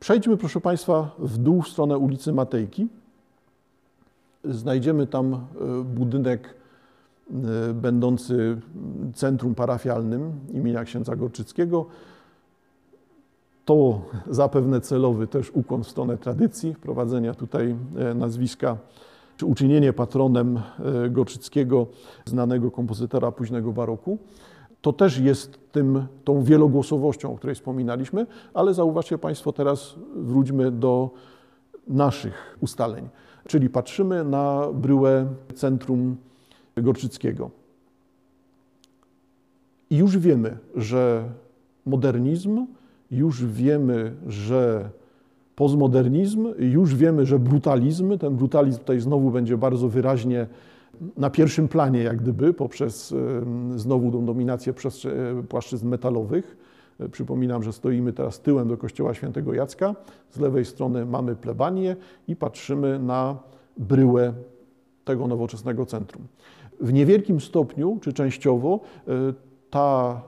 Przejdźmy, proszę Państwa, w dół w stronę ulicy Matejki. Znajdziemy tam e, budynek e, będący centrum parafialnym imienia księdza Gorczyckiego. To zapewne celowy też ukłon w stronę tradycji, wprowadzenia tutaj e, nazwiska, czy uczynienie patronem Gorczyckiego, znanego kompozytora późnego baroku. To też jest tym, tą wielogłosowością, o której wspominaliśmy, ale zauważcie Państwo, teraz wróćmy do naszych ustaleń. Czyli patrzymy na bryłę centrum Gorczyckiego. I już wiemy, że modernizm, już wiemy, że postmodernizm, już wiemy, że brutalizm, ten brutalizm tutaj znowu będzie bardzo wyraźnie na pierwszym planie, jak gdyby, poprzez znowu tą dominację płaszczyzn metalowych. Przypominam, że stoimy teraz tyłem do kościoła świętego Jacka. Z lewej strony mamy plebanię i patrzymy na bryłę tego nowoczesnego centrum. W niewielkim stopniu, czy częściowo, e, ta,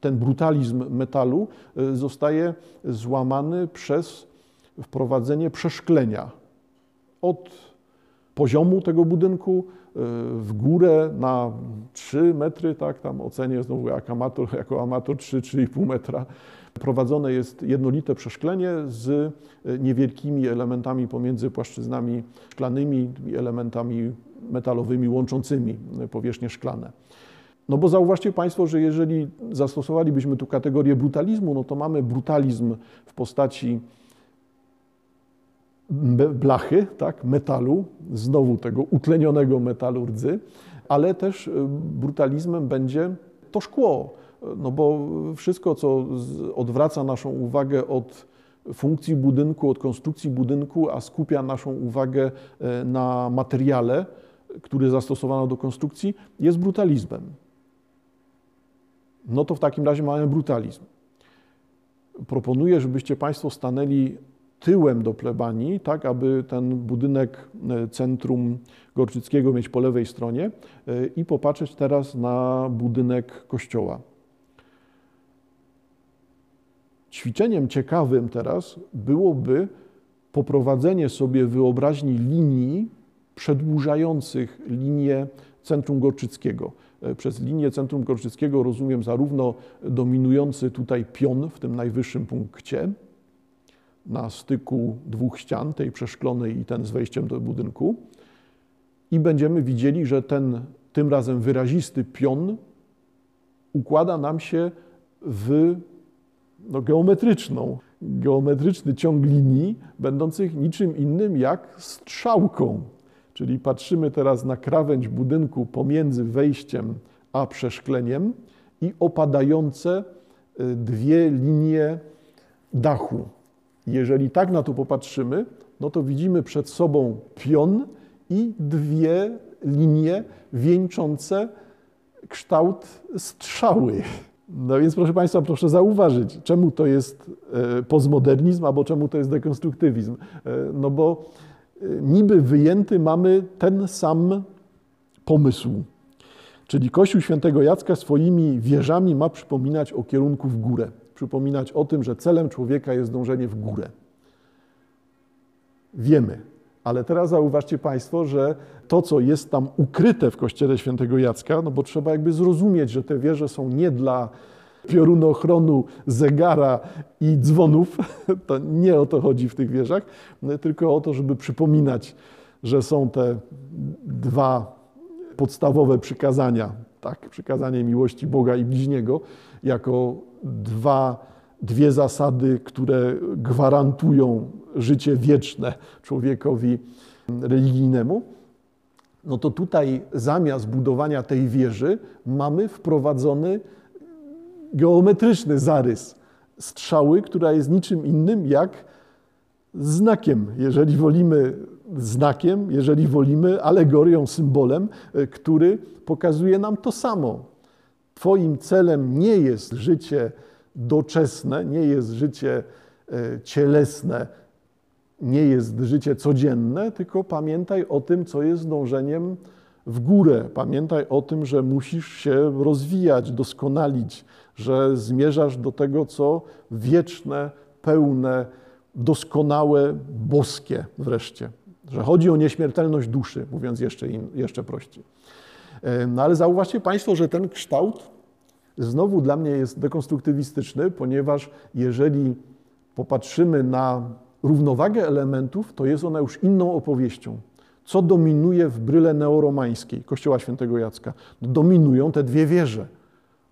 ten brutalizm metalu e, zostaje złamany przez wprowadzenie przeszklenia od poziomu tego budynku e, w górę na 3 metry, tak, tam ocenię znowu jak amator, jako amator 3-3,5 metra. Prowadzone jest jednolite przeszklenie z e, niewielkimi elementami pomiędzy płaszczyznami szklanymi i elementami metalowymi łączącymi powierzchnie szklane. No bo zauważcie Państwo, że jeżeli zastosowalibyśmy tu kategorię brutalizmu, no to mamy brutalizm w postaci blachy, tak, metalu, znowu tego utlenionego metalu rdzy, ale też e, brutalizmem będzie to szkło, no bo wszystko, co odwraca naszą uwagę od funkcji budynku, od konstrukcji budynku, a skupia naszą uwagę e, na materiale, który zastosowano do konstrukcji, jest brutalizmem. No to w takim razie mamy brutalizm. Proponuję, żebyście Państwo stanęli tyłem do plebanii, tak aby ten budynek e, centrum Gorczyckiego mieć po lewej stronie e, i popatrzeć teraz na budynek kościoła. Ćwiczeniem ciekawym teraz byłoby poprowadzenie sobie wyobraźni linii przedłużających linię centrum Gorczyckiego. E, przez linię centrum Gorczyckiego rozumiem zarówno dominujący tutaj pion w tym najwyższym punkcie, na styku dwóch ścian, tej przeszklonej i ten z wejściem do budynku. I będziemy widzieli, że ten tym razem wyrazisty pion układa nam się w no, geometryczną, geometryczny ciąg linii, będących niczym innym jak strzałką. Czyli patrzymy teraz na krawędź budynku pomiędzy wejściem a przeszkleniem i opadające y, dwie linie dachu. Jeżeli tak na to popatrzymy, no to widzimy przed sobą pion i dwie linie wieńczące kształt strzały. No więc proszę Państwa, proszę zauważyć, czemu to jest e, postmodernizm, albo czemu to jest dekonstruktywizm. E, no bo e, niby wyjęty mamy ten sam pomysł. Czyli Kościół Świętego Jacka swoimi wieżami ma przypominać o kierunku w górę przypominać o tym, że celem człowieka jest dążenie w górę. Wiemy, ale teraz zauważcie Państwo, że to, co jest tam ukryte w kościele świętego Jacka, no bo trzeba jakby zrozumieć, że te wieże są nie dla piorunochronu, zegara i dzwonów, to nie o to chodzi w tych wieżach, tylko o to, żeby przypominać, że są te dwa podstawowe przykazania, tak, przykazanie miłości Boga i bliźniego, jako dwa, dwie zasady, które gwarantują życie wieczne człowiekowi religijnemu, no to tutaj zamiast budowania tej wieży mamy wprowadzony geometryczny zarys strzały, która jest niczym innym jak znakiem, jeżeli wolimy znakiem, jeżeli wolimy alegorią, symbolem, który pokazuje nam to samo. Twoim celem nie jest życie doczesne, nie jest życie e, cielesne, nie jest życie codzienne, tylko pamiętaj o tym, co jest dążeniem w górę. Pamiętaj o tym, że musisz się rozwijać, doskonalić, że zmierzasz do tego, co wieczne, pełne, doskonałe, boskie wreszcie. Że chodzi o nieśmiertelność duszy, mówiąc jeszcze, in, jeszcze prościej. No ale zauważcie Państwo, że ten kształt znowu dla mnie jest dekonstruktywistyczny, ponieważ jeżeli popatrzymy na równowagę elementów, to jest ona już inną opowieścią. Co dominuje w bryle neoromańskiej Kościoła Świętego Jacka? No, dominują te dwie wieże.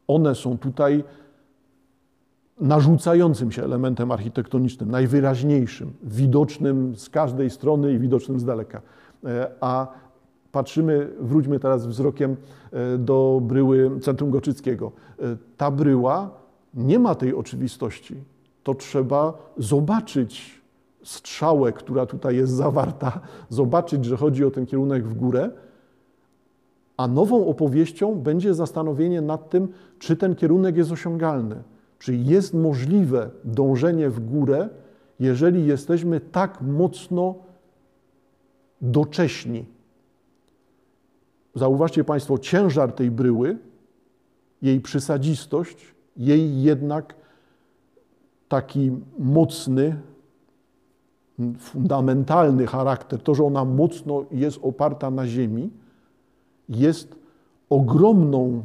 One są tutaj narzucającym się elementem architektonicznym, najwyraźniejszym, widocznym z każdej strony i widocznym z daleka. E, a patrzymy, wróćmy teraz wzrokiem e, do bryły Centrum Goczyckiego. E, ta bryła nie ma tej oczywistości. To trzeba zobaczyć strzałę, która tutaj jest zawarta, zobaczyć, że chodzi o ten kierunek w górę, a nową opowieścią będzie zastanowienie nad tym, czy ten kierunek jest osiągalny, czy jest możliwe dążenie w górę, jeżeli jesteśmy tak mocno docześni. Zauważcie Państwo ciężar tej bryły, jej przysadzistość, jej jednak taki mocny, fundamentalny charakter, to, że ona mocno jest oparta na ziemi, jest ogromną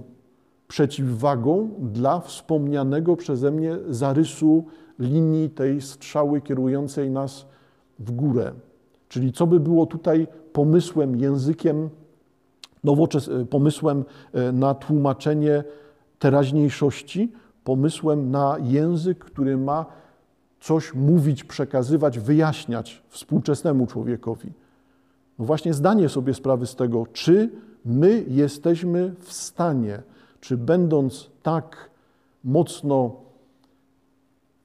przeciwwagą dla wspomnianego przeze mnie zarysu linii tej strzały kierującej nas w górę. Czyli co by było tutaj pomysłem, językiem, nowoczes, pomysłem e, na tłumaczenie teraźniejszości, pomysłem na język, który ma coś mówić, przekazywać, wyjaśniać współczesnemu człowiekowi. No właśnie zdanie sobie sprawy z tego, czy my jesteśmy w stanie, czy będąc tak mocno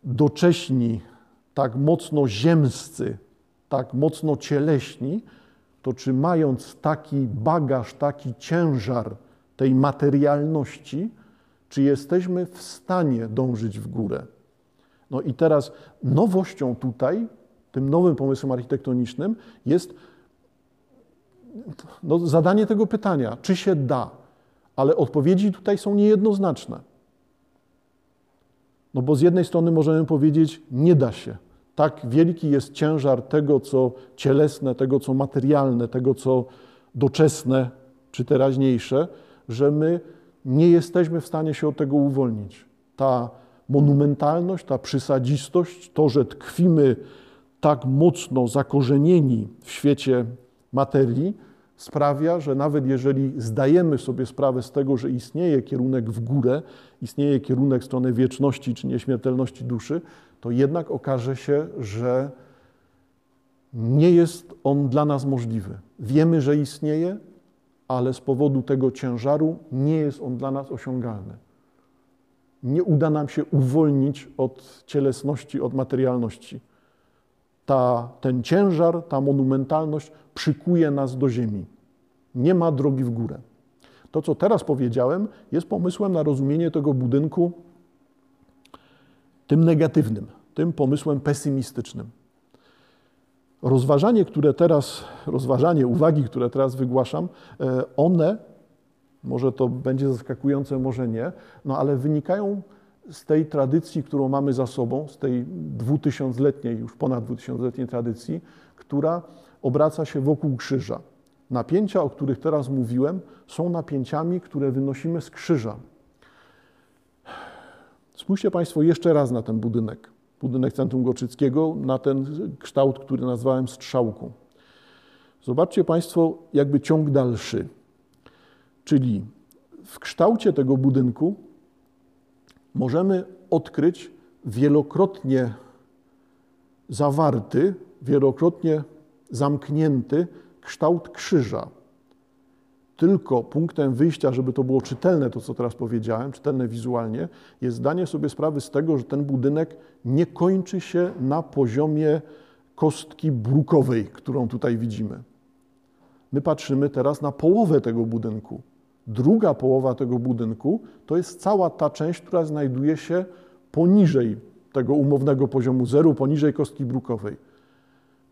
docześni, tak mocno ziemscy, tak mocno cieleśni, to czy mając taki bagaż, taki ciężar tej materialności, czy jesteśmy w stanie dążyć w górę? No i teraz nowością tutaj, tym nowym pomysłem architektonicznym jest no, zadanie tego pytania, czy się da, ale odpowiedzi tutaj są niejednoznaczne. No bo z jednej strony możemy powiedzieć, nie da się. Tak wielki jest ciężar tego, co cielesne, tego, co materialne, tego, co doczesne czy teraźniejsze, że my nie jesteśmy w stanie się od tego uwolnić. Ta monumentalność, ta przysadzistość, to, że tkwimy tak mocno zakorzenieni w świecie materii, sprawia, że nawet jeżeli zdajemy sobie sprawę z tego, że istnieje kierunek w górę, istnieje kierunek w stronę wieczności czy nieśmiertelności duszy, to jednak okaże się, że nie jest on dla nas możliwy. Wiemy, że istnieje, ale z powodu tego ciężaru nie jest on dla nas osiągalny nie uda nam się uwolnić od cielesności, od materialności. Ta, ten ciężar, ta monumentalność przykuje nas do ziemi. Nie ma drogi w górę. To, co teraz powiedziałem, jest pomysłem na rozumienie tego budynku tym negatywnym, tym pomysłem pesymistycznym. Rozważanie, które teraz, rozważanie, uwagi, które teraz wygłaszam, e, one może to będzie zaskakujące, może nie, no ale wynikają z tej tradycji, którą mamy za sobą, z tej dwutysiącletniej, już ponad dwutysiącletniej tradycji, która obraca się wokół krzyża. Napięcia, o których teraz mówiłem, są napięciami, które wynosimy z krzyża. Spójrzcie Państwo jeszcze raz na ten budynek, budynek Centrum Goczyckiego, na ten kształt, który nazwałem strzałką. Zobaczcie Państwo jakby ciąg dalszy. Czyli w kształcie tego budynku możemy odkryć wielokrotnie zawarty, wielokrotnie zamknięty kształt krzyża. Tylko punktem wyjścia, żeby to było czytelne, to co teraz powiedziałem, czytelne wizualnie, jest zdanie sobie sprawy z tego, że ten budynek nie kończy się na poziomie kostki brukowej, którą tutaj widzimy. My patrzymy teraz na połowę tego budynku. Druga połowa tego budynku to jest cała ta część, która znajduje się poniżej tego umownego poziomu zeru, poniżej kostki brukowej.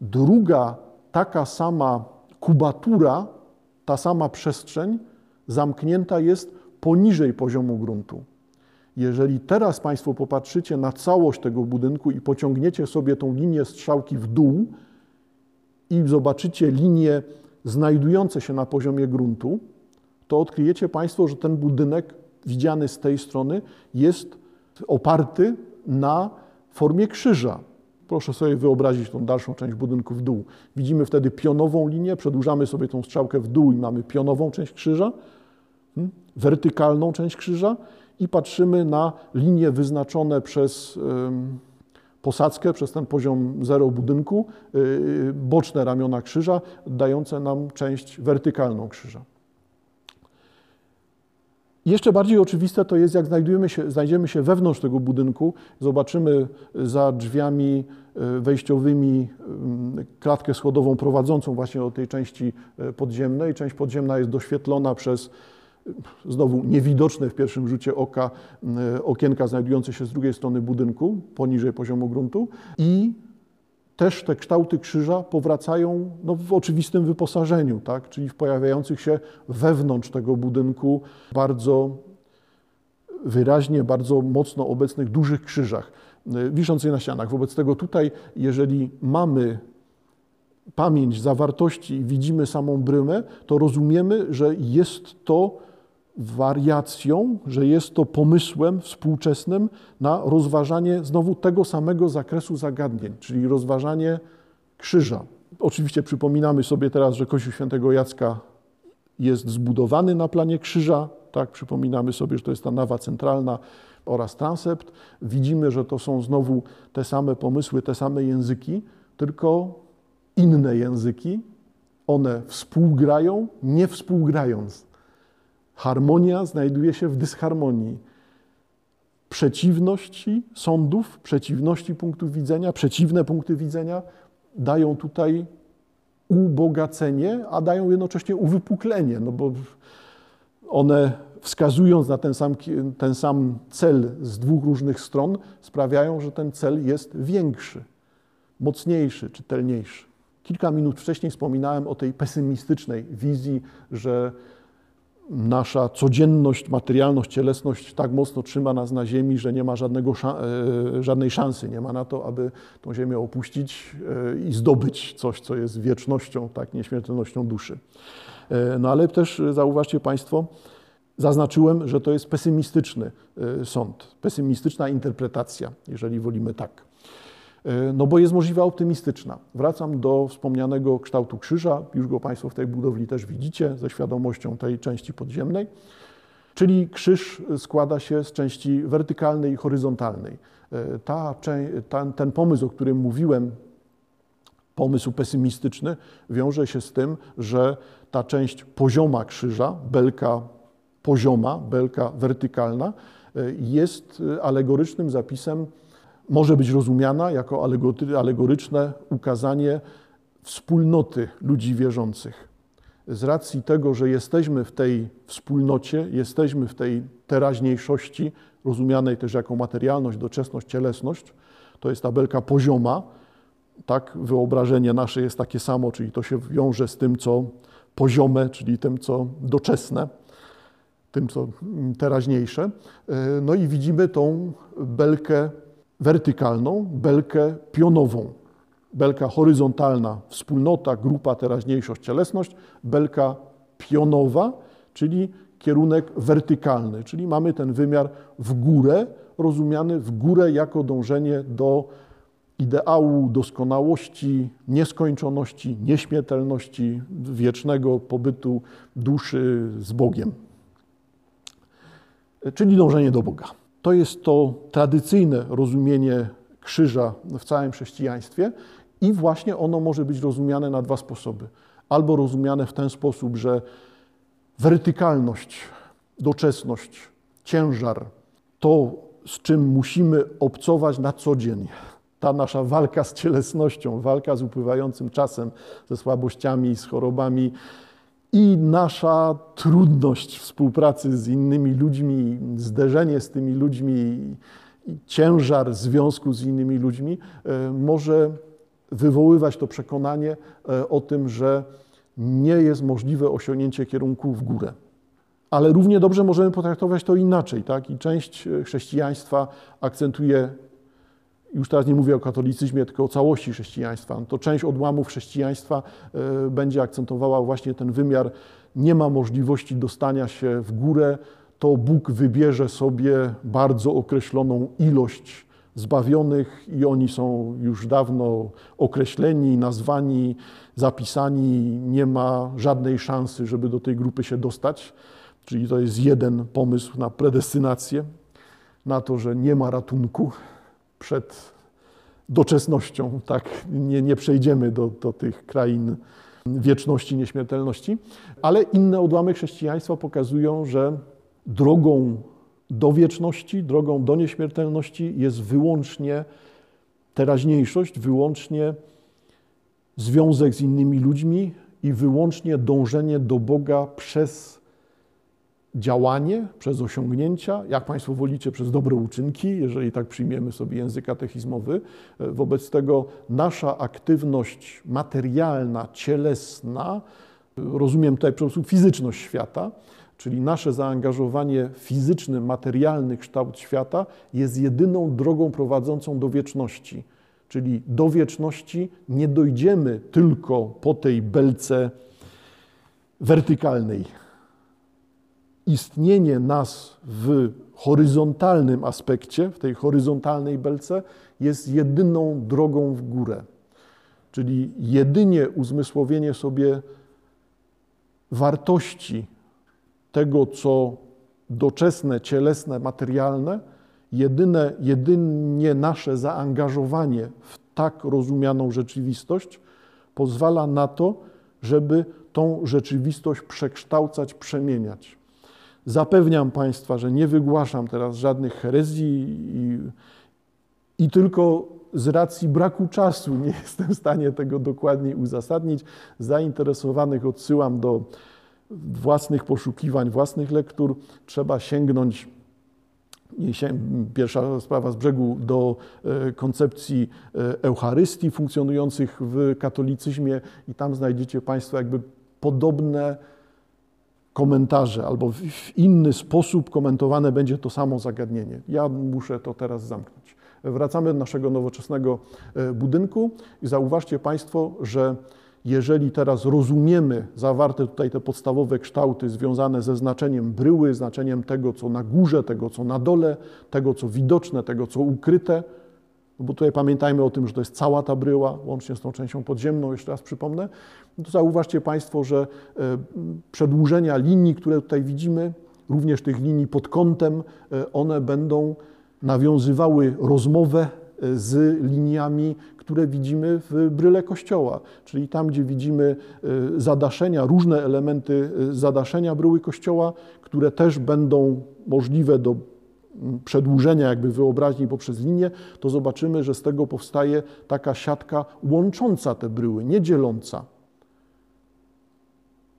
Druga taka sama kubatura, ta sama przestrzeń zamknięta jest poniżej poziomu gruntu. Jeżeli teraz Państwo popatrzycie na całość tego budynku i pociągniecie sobie tą linię strzałki w dół i zobaczycie linie znajdujące się na poziomie gruntu, to odkryjecie Państwo, że ten budynek widziany z tej strony jest oparty na formie krzyża. Proszę sobie wyobrazić tą dalszą część budynku w dół. Widzimy wtedy pionową linię, przedłużamy sobie tą strzałkę w dół i mamy pionową część krzyża, hmm, wertykalną część krzyża i patrzymy na linie wyznaczone przez posadzkę, przez ten poziom zero budynku, y, boczne ramiona krzyża, dające nam część wertykalną krzyża. Jeszcze bardziej oczywiste to jest, jak się, znajdziemy się wewnątrz tego budynku, zobaczymy za drzwiami e, wejściowymi klatkę schodową prowadzącą właśnie do tej części e, podziemnej. Część podziemna jest doświetlona przez e, znowu niewidoczne w pierwszym rzucie oka okienka znajdujące się z drugiej strony budynku, poniżej poziomu gruntu i też te kształty krzyża powracają no, w oczywistym wyposażeniu, tak? czyli w pojawiających się wewnątrz tego budynku bardzo wyraźnie, bardzo mocno obecnych dużych krzyżach y, wiszących na ścianach. Wobec tego tutaj, jeżeli mamy pamięć zawartości i widzimy samą brymę, to rozumiemy, że jest to wariacją, że jest to pomysłem współczesnym na rozważanie znowu tego samego zakresu zagadnień, czyli rozważanie krzyża. Oczywiście przypominamy sobie teraz, że Kościół Świętego Jacka jest zbudowany na planie krzyża, tak, przypominamy sobie, że to jest ta nawa centralna oraz transept. Widzimy, że to są znowu te same pomysły, te same języki, tylko inne języki. One współgrają, nie współgrając. Harmonia znajduje się w dysharmonii. Przeciwności sądów, przeciwności punktów widzenia, przeciwne punkty widzenia dają tutaj ubogacenie, a dają jednocześnie uwypuklenie, no bo one wskazując na ten sam, ten sam cel z dwóch różnych stron, sprawiają, że ten cel jest większy, mocniejszy, czytelniejszy. Kilka minut wcześniej wspominałem o tej pesymistycznej wizji, że nasza codzienność, materialność, cielesność tak mocno trzyma nas na ziemi, że nie ma żadnego, e, żadnej szansy, nie ma na to, aby tą ziemię opuścić e, i zdobyć coś, co jest wiecznością, tak, nieśmiertelnością duszy. E, no ale też zauważcie Państwo, zaznaczyłem, że to jest pesymistyczny sąd, pesymistyczna interpretacja, jeżeli wolimy tak. E, no bo jest możliwa optymistyczna. Wracam do wspomnianego kształtu krzyża, już go Państwo w tej budowli też widzicie, ze świadomością tej części podziemnej. Czyli krzyż składa się z części wertykalnej i horyzontalnej. E, ta, ten pomysł, o którym mówiłem, pomysł pesymistyczny, wiąże się z tym, że ta część pozioma krzyża, belka pozioma, belka wertykalna, e, jest alegorycznym zapisem może być rozumiana jako alegoryczne ukazanie wspólnoty ludzi wierzących. Z racji tego, że jesteśmy w tej wspólnocie, jesteśmy w tej teraźniejszości, rozumianej też jako materialność, doczesność, cielesność, to jest tabelka pozioma, tak, wyobrażenie nasze jest takie samo, czyli to się wiąże z tym, co poziome, czyli tym, co doczesne, tym, co teraźniejsze. No i widzimy tą belkę wertykalną, belkę pionową. Belka horyzontalna, wspólnota, grupa, teraźniejszość, cielesność, belka pionowa, czyli kierunek wertykalny, czyli mamy ten wymiar w górę, rozumiany w górę jako dążenie do ideału doskonałości, nieskończoności, nieśmiertelności, wiecznego pobytu duszy z Bogiem, czyli dążenie do Boga. To jest to tradycyjne rozumienie krzyża w całym chrześcijaństwie i właśnie ono może być rozumiane na dwa sposoby. Albo rozumiane w ten sposób, że wertykalność, doczesność, ciężar, to z czym musimy obcować na co dzień, ta nasza walka z cielesnością, walka z upływającym czasem, ze słabościami, z chorobami, i nasza trudność współpracy z innymi ludźmi, zderzenie z tymi ludźmi, ciężar związku z innymi ludźmi e, może wywoływać to przekonanie e, o tym, że nie jest możliwe osiągnięcie kierunku w górę. Ale równie dobrze możemy potraktować to inaczej. Tak? I część chrześcijaństwa akcentuje, już teraz nie mówię o katolicyzmie, tylko o całości chrześcijaństwa, to część odłamów chrześcijaństwa e, będzie akcentowała właśnie ten wymiar. Nie ma możliwości dostania się w górę, to Bóg wybierze sobie bardzo określoną ilość zbawionych i oni są już dawno określeni, nazwani, zapisani. Nie ma żadnej szansy, żeby do tej grupy się dostać. Czyli to jest jeden pomysł na predestynację, na to, że nie ma ratunku przed doczesnością. Tak, nie, nie przejdziemy do, do tych krain wieczności, nieśmiertelności. Ale inne odłamy chrześcijaństwa pokazują, że drogą do wieczności, drogą do nieśmiertelności jest wyłącznie teraźniejszość, wyłącznie związek z innymi ludźmi i wyłącznie dążenie do Boga przez działanie, przez osiągnięcia, jak Państwo wolicie, przez dobre uczynki, jeżeli tak przyjmiemy sobie język katechizmowy. Wobec tego nasza aktywność materialna, cielesna, rozumiem tutaj po prostu fizyczność świata, czyli nasze zaangażowanie fizyczny, materialny kształt świata jest jedyną drogą prowadzącą do wieczności. Czyli do wieczności nie dojdziemy tylko po tej belce wertykalnej. Istnienie nas w horyzontalnym aspekcie, w tej horyzontalnej belce, jest jedyną drogą w górę. Czyli jedynie uzmysłowienie sobie wartości tego, co doczesne, cielesne, materialne, jedyne, jedynie nasze zaangażowanie w tak rozumianą rzeczywistość pozwala na to, żeby tą rzeczywistość przekształcać, przemieniać. Zapewniam Państwa, że nie wygłaszam teraz żadnych herezji i, i tylko z racji braku czasu nie jestem w stanie tego dokładniej uzasadnić. Zainteresowanych odsyłam do własnych poszukiwań, własnych lektur. Trzeba sięgnąć Pierwsza sprawa z brzegu do e, koncepcji e, Eucharystii funkcjonujących w katolicyzmie i tam znajdziecie Państwo jakby podobne komentarze albo w inny sposób komentowane będzie to samo zagadnienie. Ja muszę to teraz zamknąć. Wracamy do naszego nowoczesnego e, budynku i zauważcie Państwo, że jeżeli teraz rozumiemy zawarte tutaj te podstawowe kształty związane ze znaczeniem bryły, znaczeniem tego, co na górze, tego, co na dole, tego, co widoczne, tego, co ukryte, no bo tutaj pamiętajmy o tym, że to jest cała ta bryła, łącznie z tą częścią podziemną, jeszcze raz przypomnę, no to zauważcie Państwo, że e, przedłużenia linii, które tutaj widzimy, również tych linii pod kątem, e, one będą nawiązywały rozmowę e, z liniami, które widzimy w bryle kościoła, czyli tam, gdzie widzimy zadaszenia, różne elementy zadaszenia bryły kościoła, które też będą możliwe do przedłużenia jakby wyobraźni poprzez linię, to zobaczymy, że z tego powstaje taka siatka łącząca te bryły, nie dzieląca.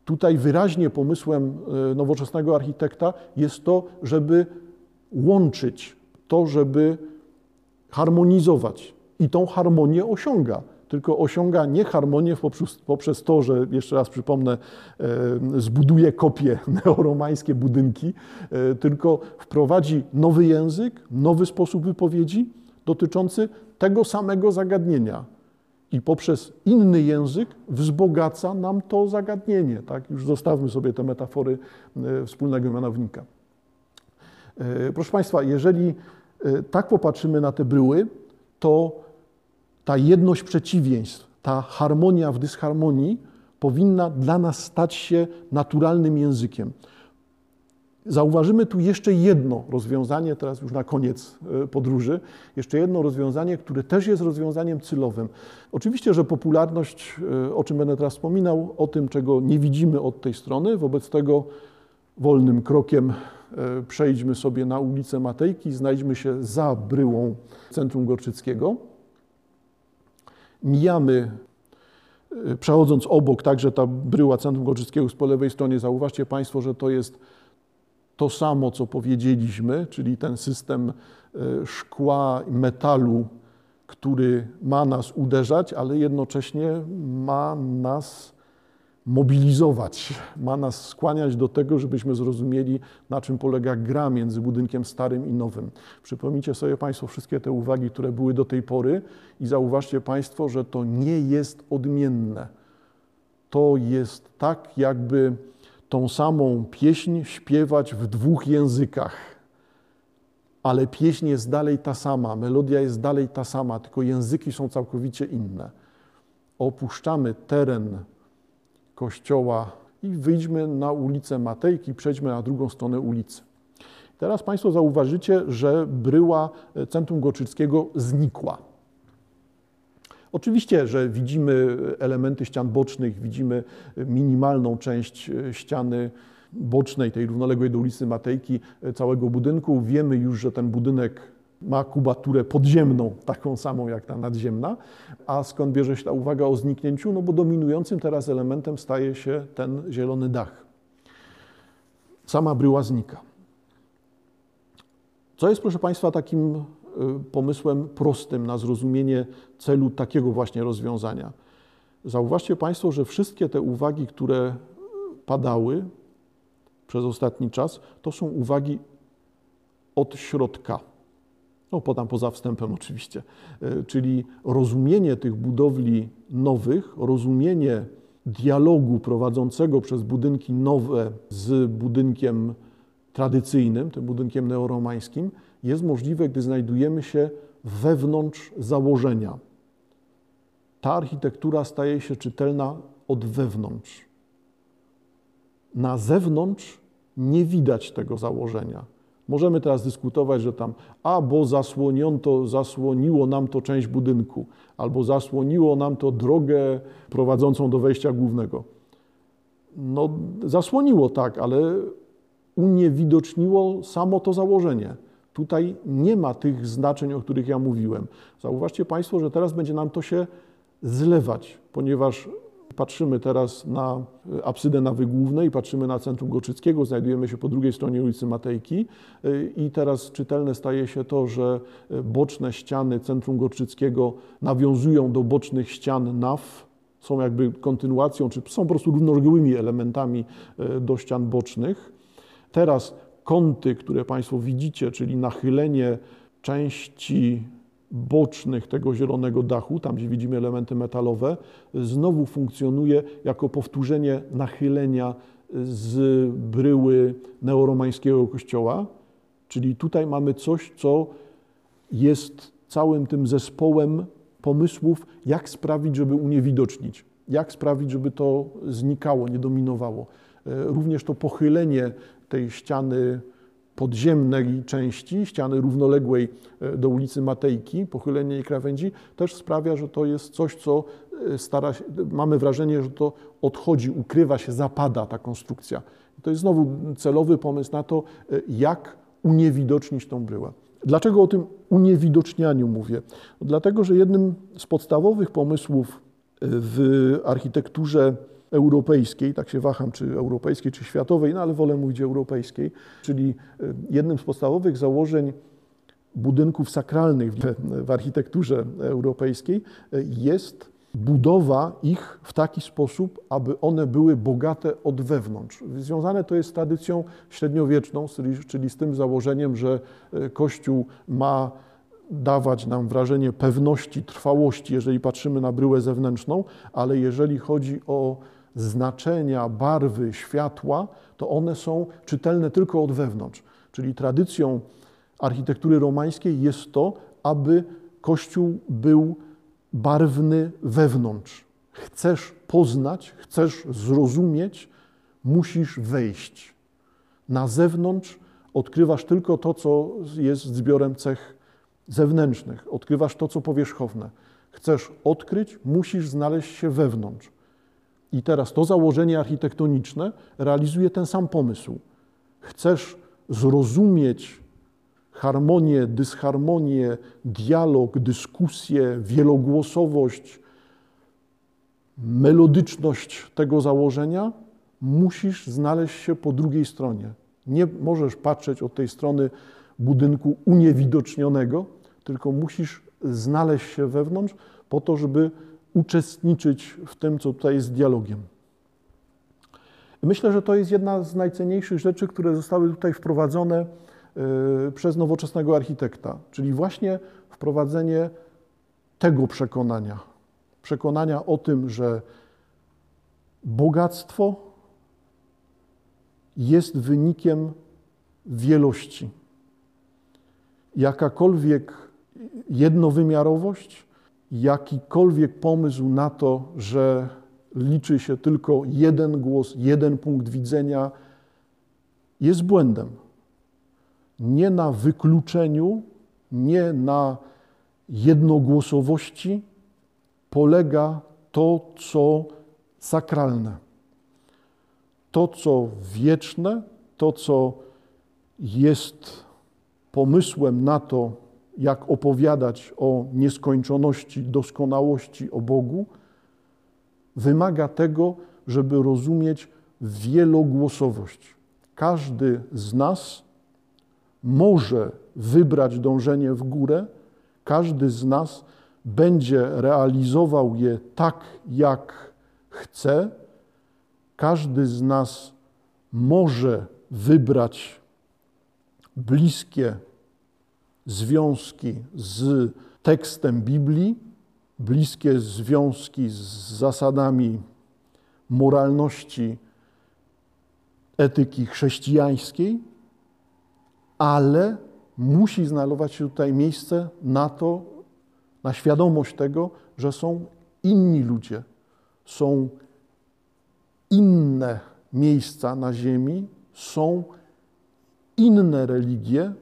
Tutaj wyraźnie pomysłem y, nowoczesnego architekta jest to, żeby łączyć, to, żeby harmonizować i tą harmonię osiąga. Tylko osiąga nie harmonię poprzez, poprzez to, że jeszcze raz przypomnę, e, zbuduje kopie neoromańskie budynki, e, tylko wprowadzi nowy język, nowy sposób wypowiedzi dotyczący tego samego zagadnienia. I poprzez inny język wzbogaca nam to zagadnienie. Tak? Już zostawmy sobie te metafory e, wspólnego mianownika. Proszę Państwa, jeżeli tak popatrzymy na te bryły, to ta jedność przeciwieństw, ta harmonia w dysharmonii powinna dla nas stać się naturalnym językiem. Zauważymy tu jeszcze jedno rozwiązanie, teraz już na koniec e, podróży, jeszcze jedno rozwiązanie, które też jest rozwiązaniem cylowym. Oczywiście, że popularność, e, o czym będę teraz wspominał, o tym, czego nie widzimy od tej strony, wobec tego wolnym krokiem e, przejdźmy sobie na ulicę Matejki, znajdźmy się za bryłą centrum Gorczyckiego mijamy, y, przechodząc obok, także ta bryła Centrum Gorczyckiego po lewej stronie, zauważcie Państwo, że to jest to samo, co powiedzieliśmy, czyli ten system y, szkła, metalu, który ma nas uderzać, ale jednocześnie ma nas mobilizować, ma nas skłaniać do tego, żebyśmy zrozumieli, na czym polega gra między budynkiem starym i nowym. Przypomnijcie sobie Państwo wszystkie te uwagi, które były do tej pory i zauważcie Państwo, że to nie jest odmienne. To jest tak, jakby tą samą pieśń śpiewać w dwóch językach. Ale pieśń jest dalej ta sama, melodia jest dalej ta sama, tylko języki są całkowicie inne. Opuszczamy teren kościoła i wyjdźmy na ulicę Matejki, przejdźmy na drugą stronę ulicy. Teraz Państwo zauważycie, że bryła centrum Goczyckiego znikła. Oczywiście, że widzimy elementy ścian bocznych, widzimy minimalną część ściany bocznej, tej równoległej do ulicy Matejki, całego budynku. Wiemy już, że ten budynek ma kubaturę podziemną, taką samą jak ta nadziemna. A skąd bierze się ta uwaga o zniknięciu? No bo dominującym teraz elementem staje się ten zielony dach. Sama bryła znika. Co jest, proszę Państwa, takim y, pomysłem prostym na zrozumienie celu takiego właśnie rozwiązania? Zauważcie Państwo, że wszystkie te uwagi, które padały przez ostatni czas, to są uwagi od środka. No, podam poza wstępem oczywiście. E, czyli rozumienie tych budowli nowych, rozumienie dialogu prowadzącego przez budynki nowe z budynkiem tradycyjnym, tym budynkiem neoromańskim, jest możliwe, gdy znajdujemy się wewnątrz założenia. Ta architektura staje się czytelna od wewnątrz. Na zewnątrz nie widać tego założenia. Możemy teraz dyskutować, że tam, a bo zasłonięto, zasłoniło nam to część budynku, albo zasłoniło nam to drogę prowadzącą do wejścia głównego. No, zasłoniło tak, ale uniewidoczniło samo to założenie. Tutaj nie ma tych znaczeń, o których ja mówiłem. Zauważcie Państwo, że teraz będzie nam to się zlewać, ponieważ Patrzymy teraz na e, absydę nawy głównej, patrzymy na centrum Goczyckiego, znajdujemy się po drugiej stronie ulicy Matejki e, i teraz czytelne staje się to, że e, boczne ściany centrum Goczyckiego nawiązują do bocznych ścian naw, są jakby kontynuacją, czy są po prostu równoległymi elementami do ścian bocznych. Teraz kąty, które Państwo widzicie, czyli nachylenie części bocznych tego zielonego dachu, tam gdzie widzimy elementy metalowe, znowu funkcjonuje jako powtórzenie nachylenia z bryły neoromańskiego kościoła. Czyli tutaj mamy coś, co jest całym tym zespołem pomysłów, jak sprawić, żeby uniewidocznić, jak sprawić, żeby to znikało, nie dominowało. Również to pochylenie tej ściany podziemnej części, ściany równoległej e, do ulicy Matejki, pochylenie jej krawędzi, też sprawia, że to jest coś, co e, stara się, mamy wrażenie, że to odchodzi, ukrywa się, zapada ta konstrukcja. To jest znowu celowy pomysł na to, e, jak uniewidocznić tą bryłę. Dlaczego o tym uniewidocznianiu mówię? Dlatego, że jednym z podstawowych pomysłów w architekturze europejskiej, tak się waham, czy europejskiej, czy światowej, no ale wolę mówić europejskiej, czyli e, jednym z podstawowych założeń budynków sakralnych w architekturze europejskiej e, jest budowa ich w taki sposób, aby one były bogate od wewnątrz. Związane to jest z tradycją średniowieczną, czyli z tym założeniem, że e, Kościół ma dawać nam wrażenie pewności, trwałości, jeżeli patrzymy na bryłę zewnętrzną, ale jeżeli chodzi o znaczenia, barwy, światła, to one są czytelne tylko od wewnątrz. Czyli tradycją architektury romańskiej jest to, aby Kościół był barwny wewnątrz. Chcesz poznać, chcesz zrozumieć, musisz wejść. Na zewnątrz odkrywasz tylko to, co jest zbiorem cech zewnętrznych, odkrywasz to, co powierzchowne. Chcesz odkryć, musisz znaleźć się wewnątrz. I teraz to założenie architektoniczne realizuje ten sam pomysł. Chcesz zrozumieć harmonię, dysharmonię, dialog, dyskusję, wielogłosowość, melodyczność tego założenia, musisz znaleźć się po drugiej stronie. Nie możesz patrzeć od tej strony budynku uniewidocznionego, tylko musisz znaleźć się wewnątrz po to, żeby uczestniczyć w tym, co tutaj jest dialogiem. Myślę, że to jest jedna z najcenniejszych rzeczy, które zostały tutaj wprowadzone y, przez nowoczesnego architekta, czyli właśnie wprowadzenie tego przekonania. Przekonania o tym, że bogactwo jest wynikiem wielości. Jakakolwiek jednowymiarowość, jakikolwiek pomysł na to, że liczy się tylko jeden głos, jeden punkt widzenia, jest błędem. Nie na wykluczeniu, nie na jednogłosowości polega to, co sakralne. To, co wieczne, to, co jest pomysłem na to, jak opowiadać o nieskończoności, doskonałości, o Bogu, wymaga tego, żeby rozumieć wielogłosowość. Każdy z nas może wybrać dążenie w górę, każdy z nas będzie realizował je tak, jak chce, każdy z nas może wybrać bliskie związki z tekstem Biblii, bliskie związki z zasadami moralności, etyki chrześcijańskiej, ale musi znajdować się tutaj miejsce na to, na świadomość tego, że są inni ludzie, są inne miejsca na ziemi, są inne religie,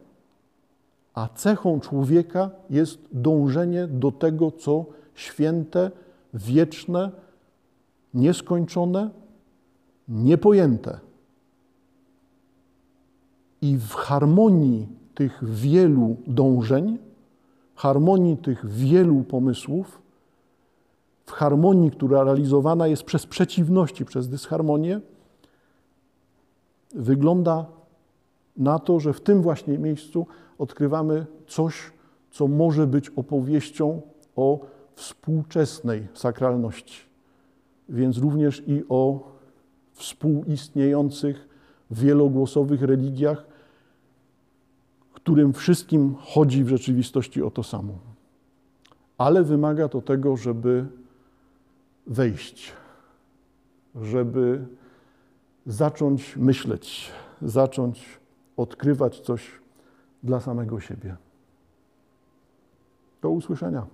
a cechą człowieka jest dążenie do tego, co święte, wieczne, nieskończone, niepojęte. I w harmonii tych wielu dążeń, harmonii tych wielu pomysłów, w harmonii, która realizowana jest przez przeciwności, przez dysharmonię, wygląda na to, że w tym właśnie miejscu odkrywamy coś, co może być opowieścią o współczesnej sakralności, więc również i o współistniejących wielogłosowych religiach, którym wszystkim chodzi w rzeczywistości o to samo. Ale wymaga to tego, żeby wejść, żeby zacząć myśleć, zacząć odkrywać coś dla samego siebie. Do usłyszenia.